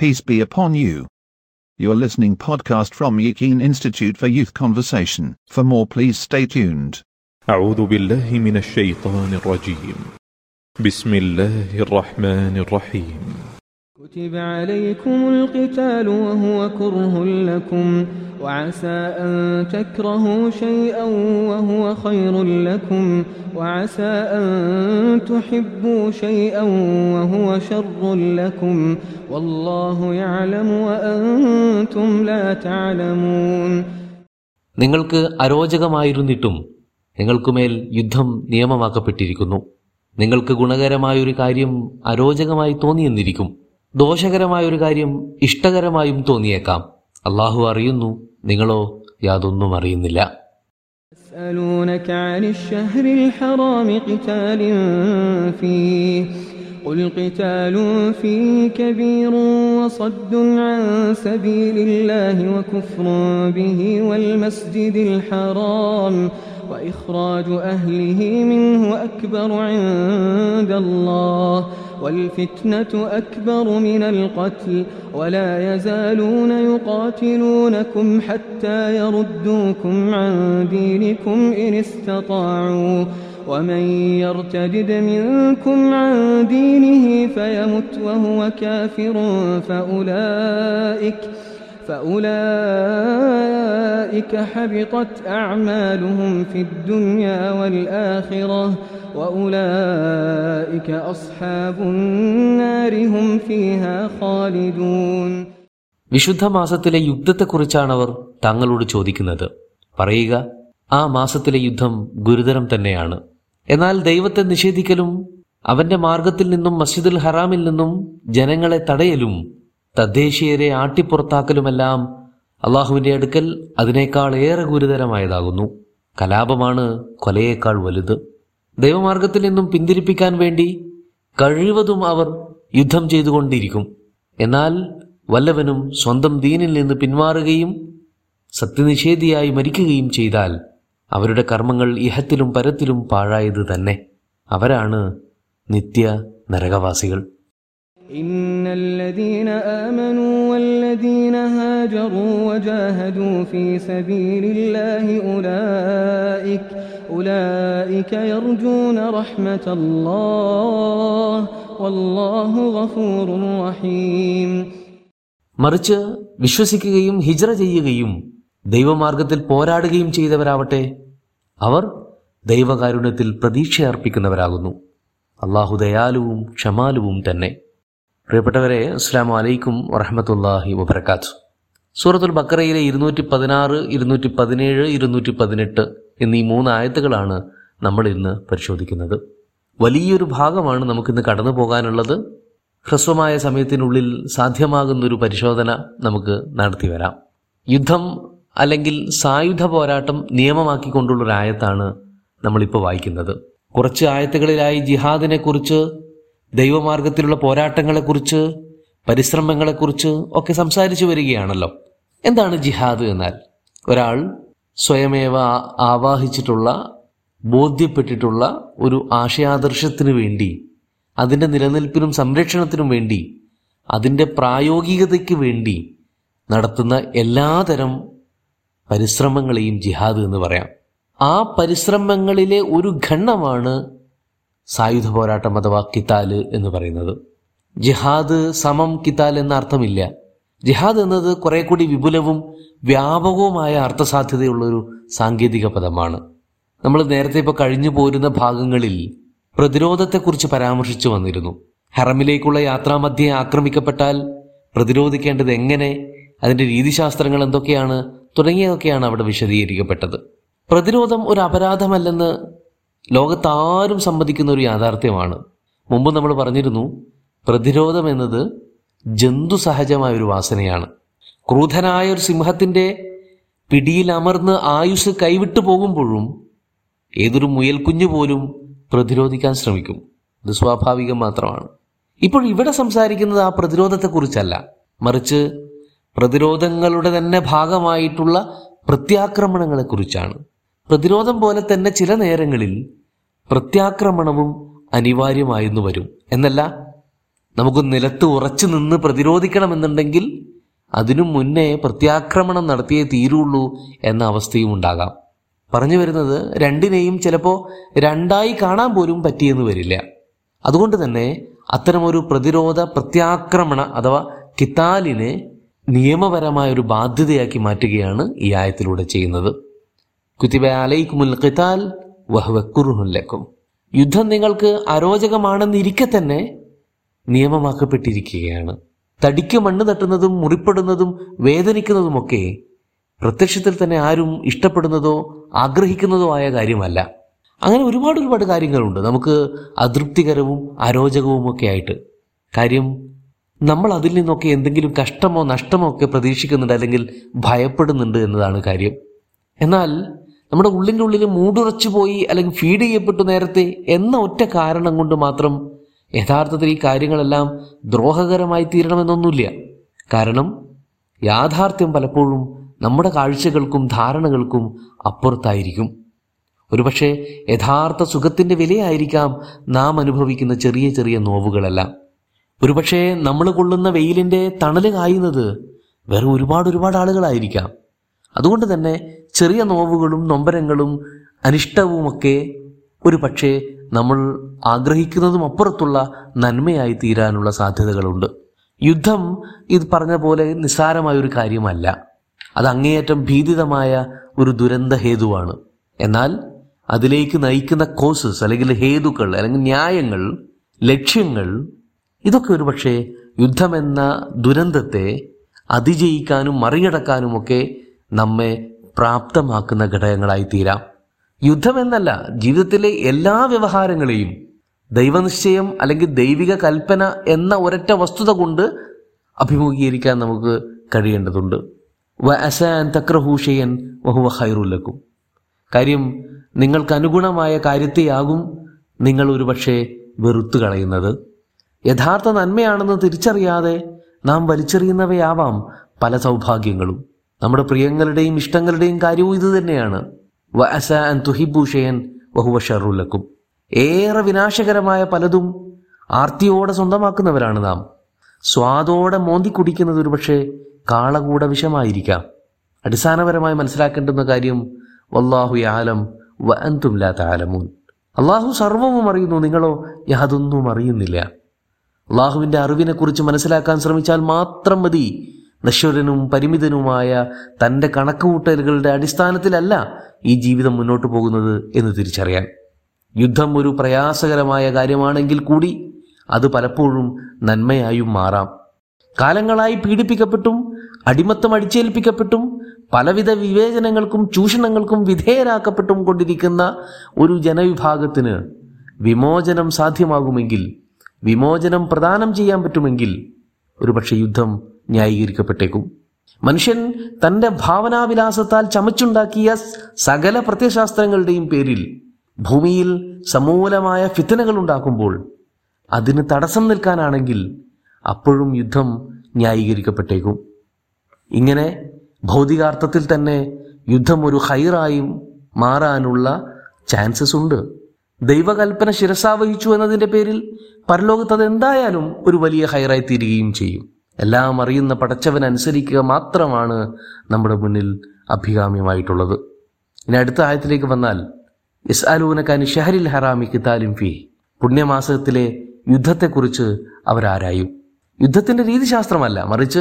Peace be upon you. You're listening podcast from Yakin Institute for Youth Conversation. For more please stay tuned. أعوذ بالله من الشيطان الرجيم بسم الله الرحمن الرحيم كتب عليكم القتال وهو كره لكم وعسى أن تكرهوا شيئا وهو خير لكم وعسى أن تحبوا شيئا وهو شر لكم والله يعلم وأنتم لا تعلمون നിങ്ങൾക്ക് അരോചകമായിരുന്നിട്ടും നിങ്ങൾക്കുമേൽ യുദ്ധം നിയമമാക്കപ്പെട്ടിരിക്കുന്നു നിങ്ങൾക്ക് ഗുണകരമായൊരു കാര്യം അരോചകമായി തോന്നിയെന്നിരിക്കും ദോഷകരമായൊരു കാര്യം ഇഷ്ടകരമായും തോന്നിയേക്കാം അള്ളാഹു അറിയുന്നു നിങ്ങളോ യാതൊന്നും അറിയുന്നില്ല يسألونك عن الشهر الحرام قتال فيه قل قتال فيه كبير وصد عن سبيل الله وكفر به والمسجد الحرام وإخراج أهله منه أكبر عند الله والفتنة أكبر من القتل ولا يزالون يقاتلونكم حتى يردوكم عن دينكم إن استطاعوا ومن يرتدد منكم عن دينه فيمت وهو كافر فأولئك فأولئك حبطت أعمالهم في الدنيا والآخرة وأولئك أصحاب النار هم فيها خالدون വിശുദ്ധ മാസത്തിലെ യുദ്ധത്തെക്കുറിച്ചാണ് അവർ തങ്ങളോട് ചോദിക്കുന്നത് പറയുക ആ മാസത്തിലെ യുദ്ധം ഗുരുതരം തന്നെയാണ് എന്നാൽ ദൈവത്തെ നിഷേധിക്കലും അവന്റെ മാർഗത്തിൽ നിന്നും മസ്ജിദുൽ ഹറാമിൽ നിന്നും ജനങ്ങളെ തടയലും തദ്ദേശീയരെ ആട്ടിപ്പുറത്താക്കലുമെല്ലാം അള്ളാഹുവിന്റെ അടുക്കൽ അതിനേക്കാൾ ഏറെ ഗുരുതരമായതാകുന്നു. കലാപമാണ് കൊലയേക്കാൾ വലുത്. ദൈവമാർഗത്തിൽ നിന്നും പിന്തിരിപ്പിക്കാൻ വേണ്ടി കഴിവതും അവർ യുദ്ധം ചെയ്തുകൊണ്ടിരിക്കും. എന്നാൽ വല്ലവനും സ്വന്തം ദീനിൽ നിന്ന് പിന്മാറുകയും സത്യനിഷേധിയായി മരിക്കുകയും ചെയ്താൽ അവരുടെ കർമ്മങ്ങൾ ഇഹത്തിലും പരത്തിലും പാഴായത് തന്നെ. അവരാണ് നിത്യ നരകവാസികൾ إن الذين آمنوا والذين هاجروا وجاهدوا في سبيل الله أولئك أولئك يرجون رحمة الله والله غفور رحيم മറിച്ച് വിശ്വസിക്കുകയും ഹിജ്റ ചെയ്യുകയും ദൈവമാർഗത്തിൽ പോരാടുകയും ചെയ്തവരാവട്ടെ അവർ ദൈവകാരുണ്യത്തിൽ പ്രതീക്ഷയർപ്പിക്കുന്നവരാകുന്നു അള്ളാഹു ദയാലുവും ക്ഷമാലുവും തന്നെ പ്രിയപ്പെട്ടവരെ അസ്സാം വലൈക്കും വറഹമത്തല്ലാഹി വബർക്കാത്തു സൂറത്തുൽ ബക്കറയിലെ ഇരുന്നൂറ്റി പതിനാറ് ഇരുന്നൂറ്റി പതിനേഴ് ഇരുന്നൂറ്റി പതിനെട്ട് എന്നീ മൂന്ന് ആയത്തുകളാണ് നമ്മൾ ഇന്ന് പരിശോധിക്കുന്നത്. വലിയൊരു ഭാഗമാണ് നമുക്കിന്ന് കടന്നു പോകാനുള്ളത്. ഹ്രസ്വമായ സമയത്തിനുള്ളിൽ സാധ്യമാകുന്ന ഒരു പരിശോധന നമുക്ക് നടത്തി വരാം. യുദ്ധം അല്ലെങ്കിൽ സായുധ പോരാട്ടം നിയമമാക്കിക്കൊണ്ടുള്ളൊരായത്താണ് നമ്മളിപ്പോൾ വായിക്കുന്നത്. കുറച്ച് ആയത്തുകളിലായി ജിഹാദിനെ കുറിച്ച് ദൈവമാർഗത്തിലുള്ള പോരാട്ടങ്ങളെക്കുറിച്ച് പരിശ്രമങ്ങളെക്കുറിച്ച് ഒക്കെ സംസാരിച്ചു വരികയാണല്ലോ. എന്താണ് ജിഹാദ് എന്നാൽ? ഒരാൾ സ്വയമേവ ആവാഹിച്ചിട്ടുള്ള ബോധ്യപ്പെട്ടിട്ടുള്ള ഒരു ആശയാദർശത്തിന് വേണ്ടി അതിന്റെ നിലനിൽപ്പിനും സംരക്ഷണത്തിനും വേണ്ടി അതിന്റെ പ്രായോഗികതയ്ക്ക് വേണ്ടി നടത്തുന്ന എല്ലാതരം പരിശ്രമങ്ങളെയും ജിഹാദ് എന്ന് പറയാം. ആ പരിശ്രമങ്ങളിലെ ഒരു ഖണ്ഡമാണ് സായുധ പോരാട്ടം അഥവാ കിത്താൽ എന്ന് പറയുന്നത്. ജിഹാദ് സമം കിത്താൽ എന്ന അർത്ഥമില്ല. ജിഹാദ് എന്നത് കുറെ കൂടി വിപുലവും വ്യാപകവുമായ അർത്ഥസാധ്യതയുള്ളൊരു സാങ്കേതിക പദമാണ്. നമ്മൾ നേരത്തെ ഇപ്പോൾ കഴിഞ്ഞു പോരുന്ന ഭാഗങ്ങളിൽ പ്രതിരോധത്തെക്കുറിച്ച് പരാമർശിച്ചു വന്നിരുന്നു. ഹറമിലേക്കുള്ള യാത്രാമധ്യേ ആക്രമിക്കപ്പെട്ടാൽ പ്രതിരോധിക്കേണ്ടത് എങ്ങനെ അതിന്റെ രീതിശാസ്ത്രങ്ങൾ എന്തൊക്കെയാണ് തുടങ്ങിയതൊക്കെയാണ് അവിടെ വിശദീകരിക്കപ്പെട്ടത്. പ്രതിരോധം ഒരു അപരാധമല്ലെന്ന് ലോകത്താരും സമ്മതിക്കുന്ന ഒരു യാഥാർത്ഥ്യമാണ്. മുമ്പ് നമ്മൾ പറഞ്ഞിരുന്നു പ്രതിരോധം എന്നത് ജന്തു സഹജമായ ഒരു വാസനയാണ്. ക്രൂധനായ ഒരു സിംഹത്തിന്റെ പിടിയിൽ അമർന്ന് ആയുസ് കൈവിട്ടു പോകുമ്പോഴും ഏതൊരു മുയൽക്കുഞ്ഞു പോലും പ്രതിരോധിക്കാൻ ശ്രമിക്കും. ഇത് സ്വാഭാവികം മാത്രമാണ്. ഇപ്പോൾ ഇവിടെ സംസാരിക്കുന്നത് ആ പ്രതിരോധത്തെക്കുറിച്ചല്ല. മറിച്ച് പ്രതിരോധങ്ങളുടെ തന്നെ ഭാഗമായിട്ടുള്ള പ്രത്യാക്രമണങ്ങളെക്കുറിച്ചാണ്. പ്രതിരോധം പോലെ തന്നെ ചില നേരങ്ങളിൽ പ്രത്യാക്രമണവും അനിവാര്യമായെന്നു വരും. എന്നല്ല നമുക്ക് നിലത്ത് ഉറച്ചു നിന്ന് പ്രതിരോധിക്കണമെന്നുണ്ടെങ്കിൽ അതിനു മുന്നേ പ്രത്യാക്രമണം നടത്തിയേ തീരുള്ളൂ എന്ന അവസ്ഥയും ഉണ്ടാകാം. പറഞ്ഞു വരുന്നത് രണ്ടിനെയും ചിലപ്പോൾ രണ്ടായി കാണാൻ പോലും പറ്റിയെന്ന് വരില്ല. അതുകൊണ്ട് തന്നെ അത്തരമൊരു പ്രതിരോധ പ്രത്യാക്രമണ അഥവാ കിത്താലിനെ നിയമപരമായ ഒരു ബാധ്യതയാക്കി മാറ്റുകയാണ് ഈ ആയത്തിലൂടെ ചെയ്യുന്നത്. കുത്തിബ യുദ്ധം നിങ്ങൾക്ക് അരോചകമാണെന്നിരിക്കെ തന്നെ നിയമമാക്കപ്പെട്ടിരിക്കുകയാണ്. തടിക്ക് മണ്ണ് തട്ടുന്നതും മുറിപ്പെടുന്നതും വേദനിക്കുന്നതുമൊക്കെ പ്രത്യക്ഷത്തിൽ തന്നെ ആരും ഇഷ്ടപ്പെടുന്നതോ ആഗ്രഹിക്കുന്നതോ ആയ കാര്യമല്ല. അങ്ങനെ ഒരുപാട് ഒരുപാട് കാര്യങ്ങളുണ്ട്. നമുക്ക് അതൃപ്തികരവും അരോചകവും ഒക്കെ ആയിട്ട്. കാര്യം നമ്മൾ അതിൽ നിന്നൊക്കെ എന്തെങ്കിലും കഷ്ടമോ നഷ്ടമോ ഒക്കെ പ്രതീക്ഷിക്കുന്നുണ്ട് അല്ലെങ്കിൽ ഭയപ്പെടുന്നുണ്ട് എന്നതാണ് കാര്യം. എന്നാൽ നമ്മുടെ ഉള്ളിന്റെ ഉള്ളിൽ മൂടുറച്ചു പോയി അല്ലെങ്കിൽ ഫീഡ് ചെയ്യപ്പെട്ടു നേരത്തെ എന്ന ഒറ്റ കാരണം കൊണ്ട് മാത്രം യഥാർത്ഥത്തിൽ ഈ കാര്യങ്ങളെല്ലാം ദ്രോഹകരമായി തീരണമെന്നൊന്നുമില്ല. കാരണം യാഥാർത്ഥ്യം പലപ്പോഴും നമ്മുടെ കാഴ്ചകൾക്കും ധാരണകൾക്കും അപ്പുറത്തായിരിക്കും. ഒരുപക്ഷെ യഥാർത്ഥ സുഖത്തിന്റെ വിലയായിരിക്കാം നാം അനുഭവിക്കുന്ന ചെറിയ ചെറിയ നോവുകളെല്ലാം. ഒരുപക്ഷെ നമ്മൾ കൊള്ളുന്ന വെയിലിന്റെ തണൽ കായുന്നത് വേറെ ഒരുപാട് ഒരുപാട് ആളുകളായിരിക്കാം. അതുകൊണ്ട് തന്നെ ചെറിയ നോവുകളും നൊമ്പരങ്ങളും അനിഷ്ടവുമൊക്കെ ഒരു പക്ഷേ നമ്മൾ ആഗ്രഹിക്കുന്നതും അപ്പുറത്തുള്ള നന്മയായി തീരാനുള്ള സാധ്യതകളുണ്ട്. യുദ്ധം ഇത് പറഞ്ഞ പോലെ നിസ്സാരമായ ഒരു കാര്യമല്ല. അത് അങ്ങേയറ്റം ഭീതിതമായ ഒരു ദുരന്ത ഹേതുവാണ്. എന്നാൽ അതിലേക്ക് നയിക്കുന്ന കോസസ് അല്ലെങ്കിൽ ഹേതുക്കൾ അല്ലെങ്കിൽ ന്യായങ്ങൾ ലക്ഷ്യങ്ങൾ ഇതൊക്കെ ഒരു പക്ഷേ യുദ്ധമെന്ന ദുരന്തത്തെ അതിജയിക്കാനും മറികടക്കാനുമൊക്കെ നമ്മെ പ്രാപ്തമാക്കുന്ന ഘടകങ്ങളായി തീരാം യുദ്ധമെന്നല്ല ജീവിതത്തിലെ എല്ലാ വ്യവഹാരങ്ങളെയും ദൈവനിശ്ചയം അല്ലെങ്കിൽ ദൈവിക കൽപ്പന എന്ന ഒരൊറ്റ വസ്തുത കൊണ്ട് അഭിമുഖീകരിക്കാൻ നമുക്ക് കഴിയേണ്ടതുണ്ട്. വ തക്രഹൂഷയൻ വഹുവ ഹൈറുല്ലക്കും കാര്യം നിങ്ങൾക്ക് അനുഗുണമായ കാര്യത്തെയാകും നിങ്ങൾ ഒരുപക്ഷെ വെറുത്തു കളയുന്നത്. യഥാർത്ഥ നന്മയാണെന്ന് തിരിച്ചറിയാതെ നാം വലിച്ചെറിയുന്നവയാവാം പല സൗഭാഗ്യങ്ങളും. നമ്മുടെ പ്രിയങ്ങളുടെയും ഇഷ്ടങ്ങളുടെയും കാര്യവും ഇത് തന്നെയാണ്. വ തുഹിബൂഷയൻ വഹുവ ഏറെ വിനാശകരമായ പലതും ആർത്തിയോടെ സ്വന്തമാക്കുന്നവരാണ് നാം. സ്വാദോടെ മോന്തി കുടിക്കുന്നത് ഒരുപക്ഷെ കാളകൂട വിഷമായിരിക്കാം. അടിസ്ഥാനപരമായി മനസ്സിലാക്കേണ്ടുന്ന കാര്യം വല്ലാഹു യാലം വ ആലമൂൻ അള്ളാഹു സർവവും അറിയുന്നു നിങ്ങളോ യാതൊന്നും അറിയുന്നില്ല. അള്ളാഹുവിന്റെ അറിവിനെക്കുറിച്ച് മനസ്സിലാക്കാൻ ശ്രമിച്ചാൽ മാത്രം മതി. നശ്വരനും പരിമിതനുമായ തന്റെ കണക്കുകൂട്ടലുകളുടെ അടിസ്ഥാനത്തിലല്ല ഈ ജീവിതം മുന്നോട്ട് പോകുന്നത് എന്ന് തിരിച്ചറിയാൻ. യുദ്ധം ഒരു പ്രയാസകരമായ കാര്യമാണെങ്കിൽ കൂടി അത് പലപ്പോഴും നന്മയായും മാറാം. കാലങ്ങളായി പീഡിപ്പിക്കപ്പെട്ടും അടിമത്തം അടിച്ചേൽപ്പിക്കപ്പെട്ടും പലവിധ വിവേചനങ്ങൾക്കും ചൂഷണങ്ങൾക്കും വിധേയരാക്കപ്പെട്ടും കൊണ്ടിരിക്കുന്ന ഒരു ജനവിഭാഗത്തിന് വിമോചനം സാധ്യമാകുമെങ്കിൽ വിമോചനം പ്രദാനം ചെയ്യാൻ പറ്റുമെങ്കിൽ ഒരുപക്ഷെ യുദ്ധം ന്യായീകരിക്കപ്പെട്ടേക്കും. മനുഷ്യൻ തന്റെ ഭാവനാവിലാസത്താൽ ചമച്ചുണ്ടാക്കിയ സകല പ്രത്യശാസ്ത്രങ്ങളുടെയും പേരിൽ ഭൂമിയിൽ സമൂലമായ ഫിത്തനകൾ ഉണ്ടാക്കുമ്പോൾ അതിന് തടസ്സം നിൽക്കാനാണെങ്കിൽ അപ്പോഴും യുദ്ധം ന്യായീകരിക്കപ്പെട്ടേക്കും. ഇങ്ങനെ ഭൗതികാർത്ഥത്തിൽ തന്നെ യുദ്ധം ഒരു ഹൈറായും മാറാനുള്ള ചാൻസസ് ഉണ്ട്. ദൈവകൽപ്പന ശിരസാവഹിച്ചു എന്നതിന്റെ പേരിൽ പരലോകത്ത് അത് എന്തായാലും ഒരു വലിയ ഹൈറായി തീരുകയും ചെയ്യും. എല്ലാം അറിയുന്ന പടച്ചവൻ അനുസരിക്കുക മാത്രമാണ് നമ്മുടെ മുന്നിൽ അഭികാമ്യമായിട്ടുള്ളത്. ഇനി അടുത്ത ആയത്തിലേക്ക് വന്നാൽ ഇസ് അലൂനക്കാനി ഷഹരിൽ ഹറാമി കിതാലിം ഫി പുണ്യമാസത്തിലെ യുദ്ധത്തെക്കുറിച്ച് അവരാരായും യുദ്ധത്തിന്റെ രീതിശാസ്ത്രമല്ല മറിച്ച്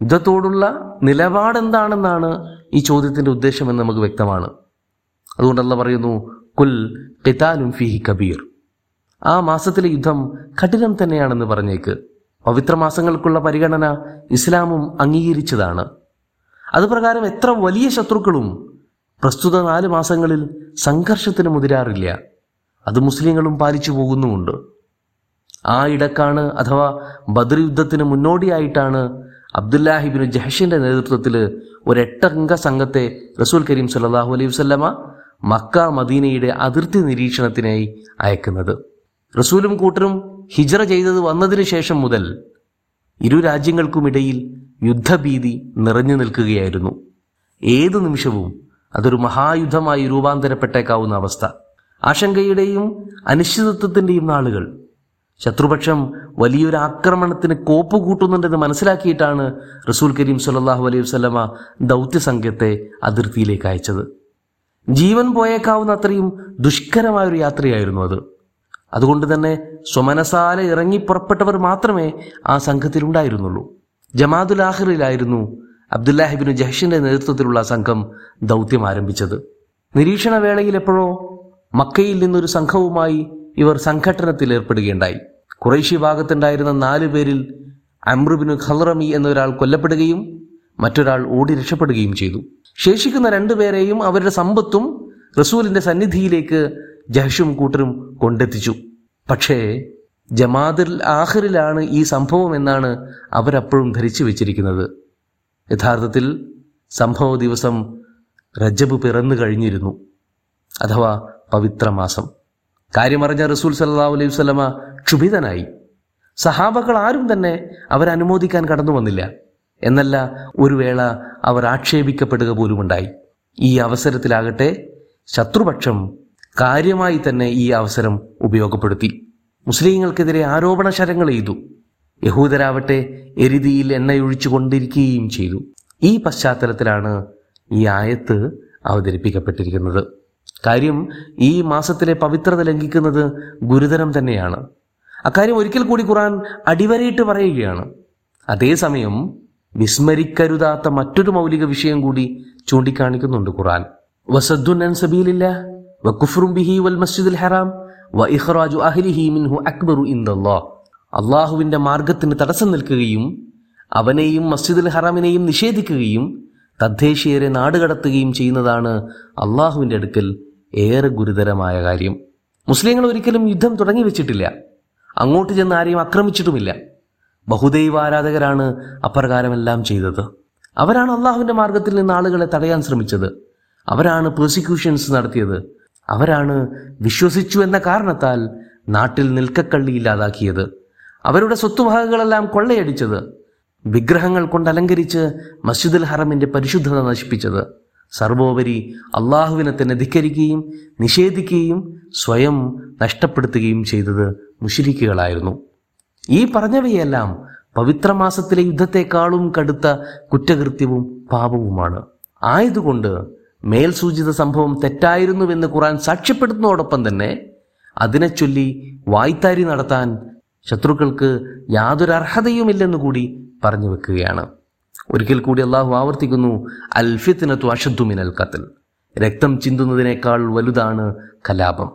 യുദ്ധത്തോടുള്ള നിലപാടെന്താണെന്നാണ് ഈ ചോദ്യത്തിന്റെ ഉദ്ദേശമെന്ന് നമുക്ക് വ്യക്തമാണ്. അതുകൊണ്ടല്ല പറയുന്നു കുൽ കിതാലും ഫിഹി കബീർ. ആ മാസത്തിലെ യുദ്ധം കഠിനം തന്നെയാണെന്ന് പറഞ്ഞേക്ക്. പവിത്ര മാസങ്ങൾക്കുള്ള പരിഗണന ഇസ്ലാമും അംഗീകരിച്ചതാണ്. അതുപ്രകാരം എത്ര വലിയ ശത്രുക്കളും പ്രസ്തുത നാല് മാസങ്ങളിൽ സംഘർഷത്തിന് മുതിരാറില്ല. അത് മുസ്ലിങ്ങളും പാലിച്ചു പോകുന്നുമുണ്ട്. ആ ഇടക്കാണ് അഥവാ ബദർ യുദ്ധത്തിന് മുന്നോടിയായിട്ടാണ് അബ്ദുല്ലാഹിബിന് ജഹഷിന്റെ നേതൃത്വത്തിൽ ഒരു എട്ടംഗ സംഘത്തെ റസൂൽ കരീം സല്ലാഹു അലൈഹി വസ്ലമ മക്ക മദീനയുടെ അതിർത്തി നിരീക്ഷണത്തിനായി അയക്കുന്നത്. റസൂലും കൂട്ടരും ഹിജറ ചെയ്തത് വന്നതിന് ശേഷം മുതൽ ഇരു രാജ്യങ്ങൾക്കുമിടയിൽ യുദ്ധഭീതി നിറഞ്ഞു നിൽക്കുകയായിരുന്നു. ഏതു നിമിഷവും അതൊരു മഹായുദ്ധമായി രൂപാന്തരപ്പെട്ടേക്കാവുന്ന അവസ്ഥ. ആശങ്കയുടെയും അനിശ്ചിതത്വത്തിന്റെയും നാളുകൾ. ശത്രുപക്ഷം വലിയൊരു ആക്രമണത്തിന് കോപ്പ് കൂട്ടുന്നുണ്ടെന്ന് മനസ്സിലാക്കിയിട്ടാണ് റസൂൽ കരീം സുല്ലാഹു അലൈഹി വസ്ലമ ദൗത്യസംഘത്തെ അതിർത്തിയിലേക്ക് അയച്ചത്. ജീവൻ പോയേക്കാവുന്ന അത്രയും ദുഷ്കരമായൊരു യാത്രയായിരുന്നു അത്. അതുകൊണ്ട് തന്നെ സ്വമനസാല ഇറങ്ങി പുറപ്പെട്ടവർ മാത്രമേ ആ സംഘത്തിലുണ്ടായിരുന്നുള്ളൂ. ജമാദുൽ ആഹിറിലായിരുന്നു അബ്ദുല്ലാഹിബിന് ജഹഷിന്റെ നേതൃത്വത്തിലുള്ള സംഘം ദൗത്യം ആരംഭിച്ചത്. നിരീക്ഷണ വേളയിൽ എപ്പോഴോ മക്കയിൽ നിന്നൊരു സംഘവുമായി ഇവർ സംഘട്ടനത്തിൽ ഏർപ്പെടുകയുണ്ടായി. കുറേശ്യ ഭാഗത്തുണ്ടായിരുന്ന നാലു പേരിൽ അമ്രുബിന് ഖലറമി എന്നൊരാൾ കൊല്ലപ്പെടുകയും മറ്റൊരാൾ ഓടി രക്ഷപ്പെടുകയും ചെയ്തു. ശേഷിക്കുന്ന രണ്ടുപേരെയും അവരുടെ സമ്പത്തും റസൂലിന്റെ സന്നിധിയിലേക്ക് ജഹഷും കൂട്ടരും കൊണ്ടെത്തിച്ചു. പക്ഷേ ജമാദിൽ ആഹിറിലാണ് ഈ സംഭവം എന്നാണ് അവരപ്പോഴും ധരിച്ചു വെച്ചിരിക്കുന്നത്. യഥാർത്ഥത്തിൽ സംഭവ ദിവസം റജബ് പിറന്നു കഴിഞ്ഞിരുന്നു. അഥവാ പവിത്രമാസം. കാര്യമറിഞ്ഞ റസൂൽ സല്ലാ അലൈഹി വസ്ലമ ക്ഷുഭിതനായി. സഹാബകൾ ആരും തന്നെ അവരനുമോദിക്കാൻ കടന്നു വന്നില്ല. എന്നല്ല ഒരു വേള അവർ ആക്ഷേപിക്കപ്പെടുക പോലുമുണ്ടായി. ഈ അവസരത്തിലാകട്ടെ ശത്രുപക്ഷം കാര്യമായി തന്നെ ഈ അവസരം ഉപയോഗപ്പെടുത്തി. മുസ്ലിങ്ങൾക്കെതിരെ ആരോപണ ശരങ്ങൾ എയ്തു. യഹൂദരാവട്ടെ എരുതിയിൽ എണ്ണയൊഴിച്ചു കൊണ്ടിരിക്കുകയും ചെയ്തു. ഈ പശ്ചാത്തലത്തിലാണ് ഈ ആയത്ത് അവതരിപ്പിക്കപ്പെട്ടിരിക്കുന്നത്. കാര്യം ഈ മാസത്തിലെ പവിത്രത ലംഘിക്കുന്നത് ഗുരുതരം തന്നെയാണ്. അക്കാര്യം ഒരിക്കൽ കൂടി ഖുറാൻ അടിവരയിട്ട് പറയുകയാണ്. അതേസമയം വിസ്മരിക്കരുതാത്ത മറ്റൊരു മൗലിക വിഷയം കൂടി ചൂണ്ടിക്കാണിക്കുന്നുണ്ട് ഖുറാൻ വസദ്ദുൻ സബീലില്ല വകുഫ്റും ബിഹി വൽ മസ്ജിദുൽ ഹറാം വ ഇഹ്റാജു അഹ്ലിഹി മിൻഹു അക്ബറു ഇൻദല്ലാഹ് അള്ളാഹുവിന്റെ മാർഗത്തിന് തടസ്സം നിൽക്കുകയും അവനെയും മസ്ജിദുൽ ഹറാമിനെയും നിഷേധിക്കുകയും തദ്ദേശീയരെ നാടുകടത്തുകയും ചെയ്യുന്നതാണ് അള്ളാഹുവിന്റെ അടുക്കൽ ഏറെ ഗുരുതരമായ കാര്യം. മുസ്ലിങ്ങൾ ഒരിക്കലും യുദ്ധം തുടങ്ങി വെച്ചിട്ടില്ല. അങ്ങോട്ട് ചെന്ന് ആരെയും ആക്രമിച്ചിട്ടുമില്ല. ബഹുദൈവ ആരാധകരാണ് അപ്രകാരമെല്ലാം ചെയ്തത്. അവരാണ് അള്ളാഹുവിന്റെ മാർഗത്തിൽ നിന്ന് ആളുകളെ തടയാൻ ശ്രമിച്ചത്. അവരാണ് പ്രോസിക്യൂഷൻസ് നടത്തിയത്. അവരാണ് വിശ്വസിച്ചു എന്ന കാരണത്താൽ നാട്ടിൽ നിൽക്കക്കള്ളി ഇല്ലാതാക്കിയത്. അവരുടെ സ്വത്തുവകകളെല്ലാം കൊള്ളയടിച്ചത്. വിഗ്രഹങ്ങൾ കൊണ്ട് അലങ്കരിച്ച് മസ്ജിദുൽ ഹറമിന്റെ പരിശുദ്ധത നശിപ്പിച്ചത്. സർവോപരി അള്ളാഹുവിനെ തന്നെ ധിക്കരിക്കുകയും നിഷേധിക്കുകയും സ്വയം നഷ്ടപ്പെടുത്തുകയും ചെയ്തത് മുഷിരിക്കുകളായിരുന്നു. ഈ പറഞ്ഞവയെല്ലാം പവിത്രമാസത്തിലെ യുദ്ധത്തെക്കാളും കടുത്ത കുറ്റകൃത്യവും പാപവുമാണ്. ആയതുകൊണ്ട് മേൽസൂചിത സംഭവം തെറ്റായിരുന്നുവെന്ന് ഖുറാൻ സാക്ഷ്യപ്പെടുത്തുന്നതോടൊപ്പം തന്നെ അതിനെ ചൊല്ലി വായ്ത്താരി നടത്താൻ ശത്രുക്കൾക്ക് യാതൊരു അർഹതയുമില്ലെന്ന് കൂടി പറഞ്ഞു വെക്കുകയാണ്. ഒരിക്കൽ കൂടി അള്ളാഹു ആവർത്തിക്കുന്നു അൽഫിത്തിനത്തു അഷദ്ദുമിനൽ കത്തൽ രക്തം ചിന്തുന്നതിനേക്കാൾ വലുതാണ് കലാപം.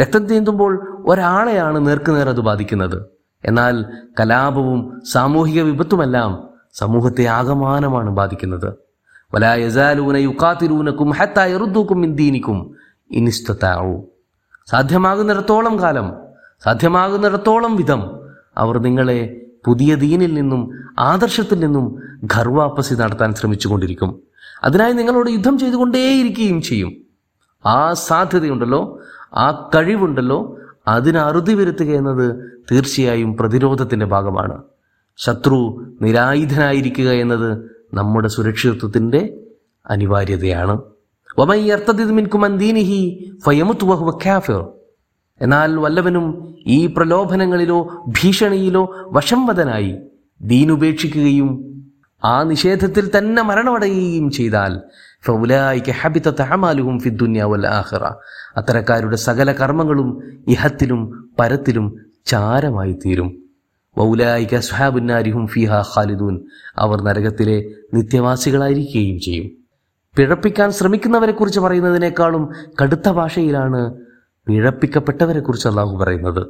രക്തം ചിന്തുമ്പോൾ ഒരാളെയാണ് നേർക്കുനേർ അത് ബാധിക്കുന്നത്. എന്നാൽ കലാപവും സാമൂഹിക വിപത്തുമെല്ലാം സമൂഹത്തെ ആകമാനമാണ് ബാധിക്കുന്നത്. വലായസാലൂന യുക്കാത്തിലൂനക്കും ഹത്തായറുദ്ദൂക്കും ഇന്ദീനിക്കും ഇനിസ്തത്താവൂ സാധ്യമാകുന്നിടത്തോളം കാലം സാധ്യമാകുന്നിടത്തോളം വിധം അവർ നിങ്ങളെ പുതിയ ദീനിൽ നിന്നും ആദർശത്തിൽ നിന്നും ഖർവാപ്പസി നടത്താൻ ശ്രമിച്ചുകൊണ്ടിരിക്കും. അതിനായി നിങ്ങളോട് യുദ്ധം ചെയ്തുകൊണ്ടേയിരിക്കുകയും ചെയ്യും. ആ സാധ്യതയുണ്ടല്ലോ ആ കഴിവുണ്ടല്ലോ അതിന് അറുതി വരുത്തുക എന്നത് തീർച്ചയായും പ്രതിരോധത്തിന്റെ ഭാഗമാണ്. ശത്രു നിരായുധനായിരിക്കുക എന്നത് നമ്മുടെ സുരക്ഷിതത്വത്തിന്റെ അനിവാര്യതയാണ്. എന്നാൽ വല്ലവനും ഈ പ്രലോഭനങ്ങളിലോ ഭീഷണിയിലോ വശംവദനായി ദീനുപേക്ഷിക്കുകയും ആ നിഷേധത്തിൽ തന്നെ മരണമടയുകയും ചെയ്താൽ അത്തരക്കാരുടെ സകല കർമ്മങ്ങളും ഇഹത്തിലും പരത്തിലും ചാരമായി തീരും വൗലായിക സുഹാബുന്നാരിഹും ഫിഹ ഖാലിദൂൻ. അവർ നരകത്തിലെ നിത്യവാസികളായിരിക്കുകയും ചെയ്യും. പിഴപ്പിക്കാൻ ശ്രമിക്കുന്നവരെ കുറിച്ച് പറയുന്നതിനേക്കാളും കടുത്ത ഭാഷയിലാണ് പിഴപ്പിക്കപ്പെട്ടവരെ കുറിച്ച് അള്ളാഹു പറയുന്നത്.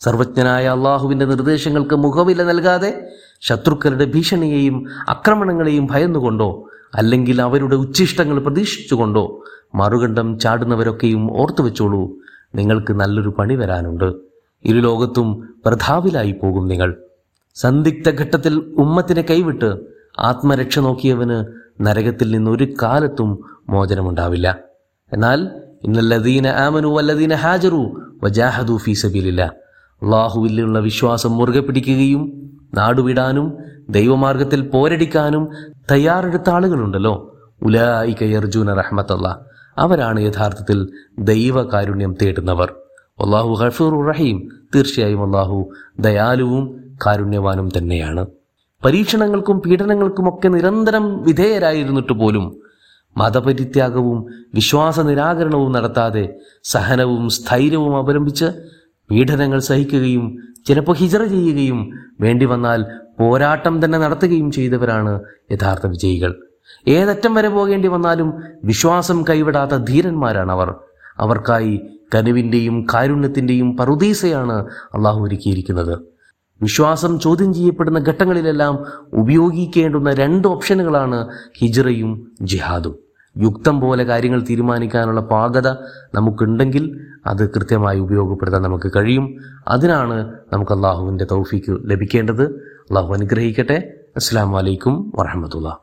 സർവജ്ഞനായ അള്ളാഹുവിന്റെ നിർദ്ദേശങ്ങൾക്ക് മുഖവില നൽകാതെ ശത്രുക്കളുടെ ഭീഷണിയെയും ആക്രമണങ്ങളെയും ഭയന്നുകൊണ്ടോ അല്ലെങ്കിൽ അവരുടെ ഉച്ഛിഷ്ടങ്ങൾ പ്രതീക്ഷിച്ചുകൊണ്ടോ മറുകണ്ഠം ചാടുന്നവരൊക്കെയും ഓർത്തു വെച്ചോളൂ നിങ്ങൾക്ക് നല്ലൊരു പണി വരാനുണ്ട്. ഇരുലോകത്തും പ്രധാവിലായി പോകും നിങ്ങൾ. സന്ദിഗ്ധ ഘട്ടത്തിൽ ഉമ്മത്തിനെ കൈവിട്ട് ആത്മരക്ഷ നോക്കിയവന് നരകത്തിൽ നിന്ന് ഒരു കാലത്തും മോചനമുണ്ടാവില്ല. എന്നാൽ ഇന്നല്ലദീന ആമനു വല്ലദീന ഹാജറു വജാഹദു ഫീ സബീലില്ല. അള്ളാഹുവിലുള്ള വിശ്വാസം മുറുകെ പിടിക്കുകയും നാടുവിടാനും ദൈവമാർഗത്തിൽ പോരടിക്കാനും തയ്യാറെടുത്ത ആളുകളുണ്ടല്ലോ. ഉലായി യർജുന റഹ്മത്തല്ല. അവരാണ് യഥാർത്ഥത്തിൽ ദൈവകാരുണ്യം തേടുന്നവർ. അള്ളാഹു ഹഫൂർ റഹീം. തീർച്ചയായും അള്ളാഹു ദയാലുവും കാരുണ്യവാനും തന്നെയാണ്. പരീക്ഷണങ്ങൾക്കും പീഡനങ്ങൾക്കുമൊക്കെ നിരന്തരം വിധേയരായിരുന്നിട്ട് പോലും മതപരിത്യാഗവും വിശ്വാസ നിരാകരണവും നടത്താതെ സഹനവും സ്ഥൈര്യവും അവലംബിച്ച് പീഡനങ്ങൾ സഹിക്കുകയും ചിലപ്പോൾ ഹിജറ ചെയ്യുകയും വേണ്ടി വന്നാൽ പോരാട്ടം തന്നെ നടത്തുകയും ചെയ്തവരാണ് യഥാർത്ഥ വിജയികൾ. ഏതറ്റം വരെ പോകേണ്ടി വന്നാലും വിശ്വാസം കൈവിടാത്ത ധീരന്മാരാണ് അവർ അവർക്കായി കനുവിന്റെയും കാരുണ്യത്തിന്റെയും പറുദീസയാണ് അള്ളാഹു ഒരുക്കിയിരിക്കുന്നത്. വിശ്വാസം ചോദ്യം ചെയ്യപ്പെടുന്ന ഘട്ടങ്ങളിലെല്ലാം ഉപയോഗിക്കേണ്ടുന്ന രണ്ട് ഓപ്ഷനുകളാണ് ഹിജ്റയും ജിഹാദും. യുക്തം പോലെ കാര്യങ്ങൾ തീരുമാനിക്കാനുള്ള പാകത നമുക്കുണ്ടെങ്കിൽ അത് കൃത്യമായി ഉപയോഗപ്പെടുത്താൻ നമുക്ക് കഴിയും. അതിനാണ് നമുക്ക് അള്ളാഹുവിന്റെ തൗഫീക്ക് ലഭിക്കേണ്ടത്. അള്ളാഹു അനുഗ്രഹിക്കട്ടെ. അസ്സാം വലൈക്കും വറഹമത്തുള്ള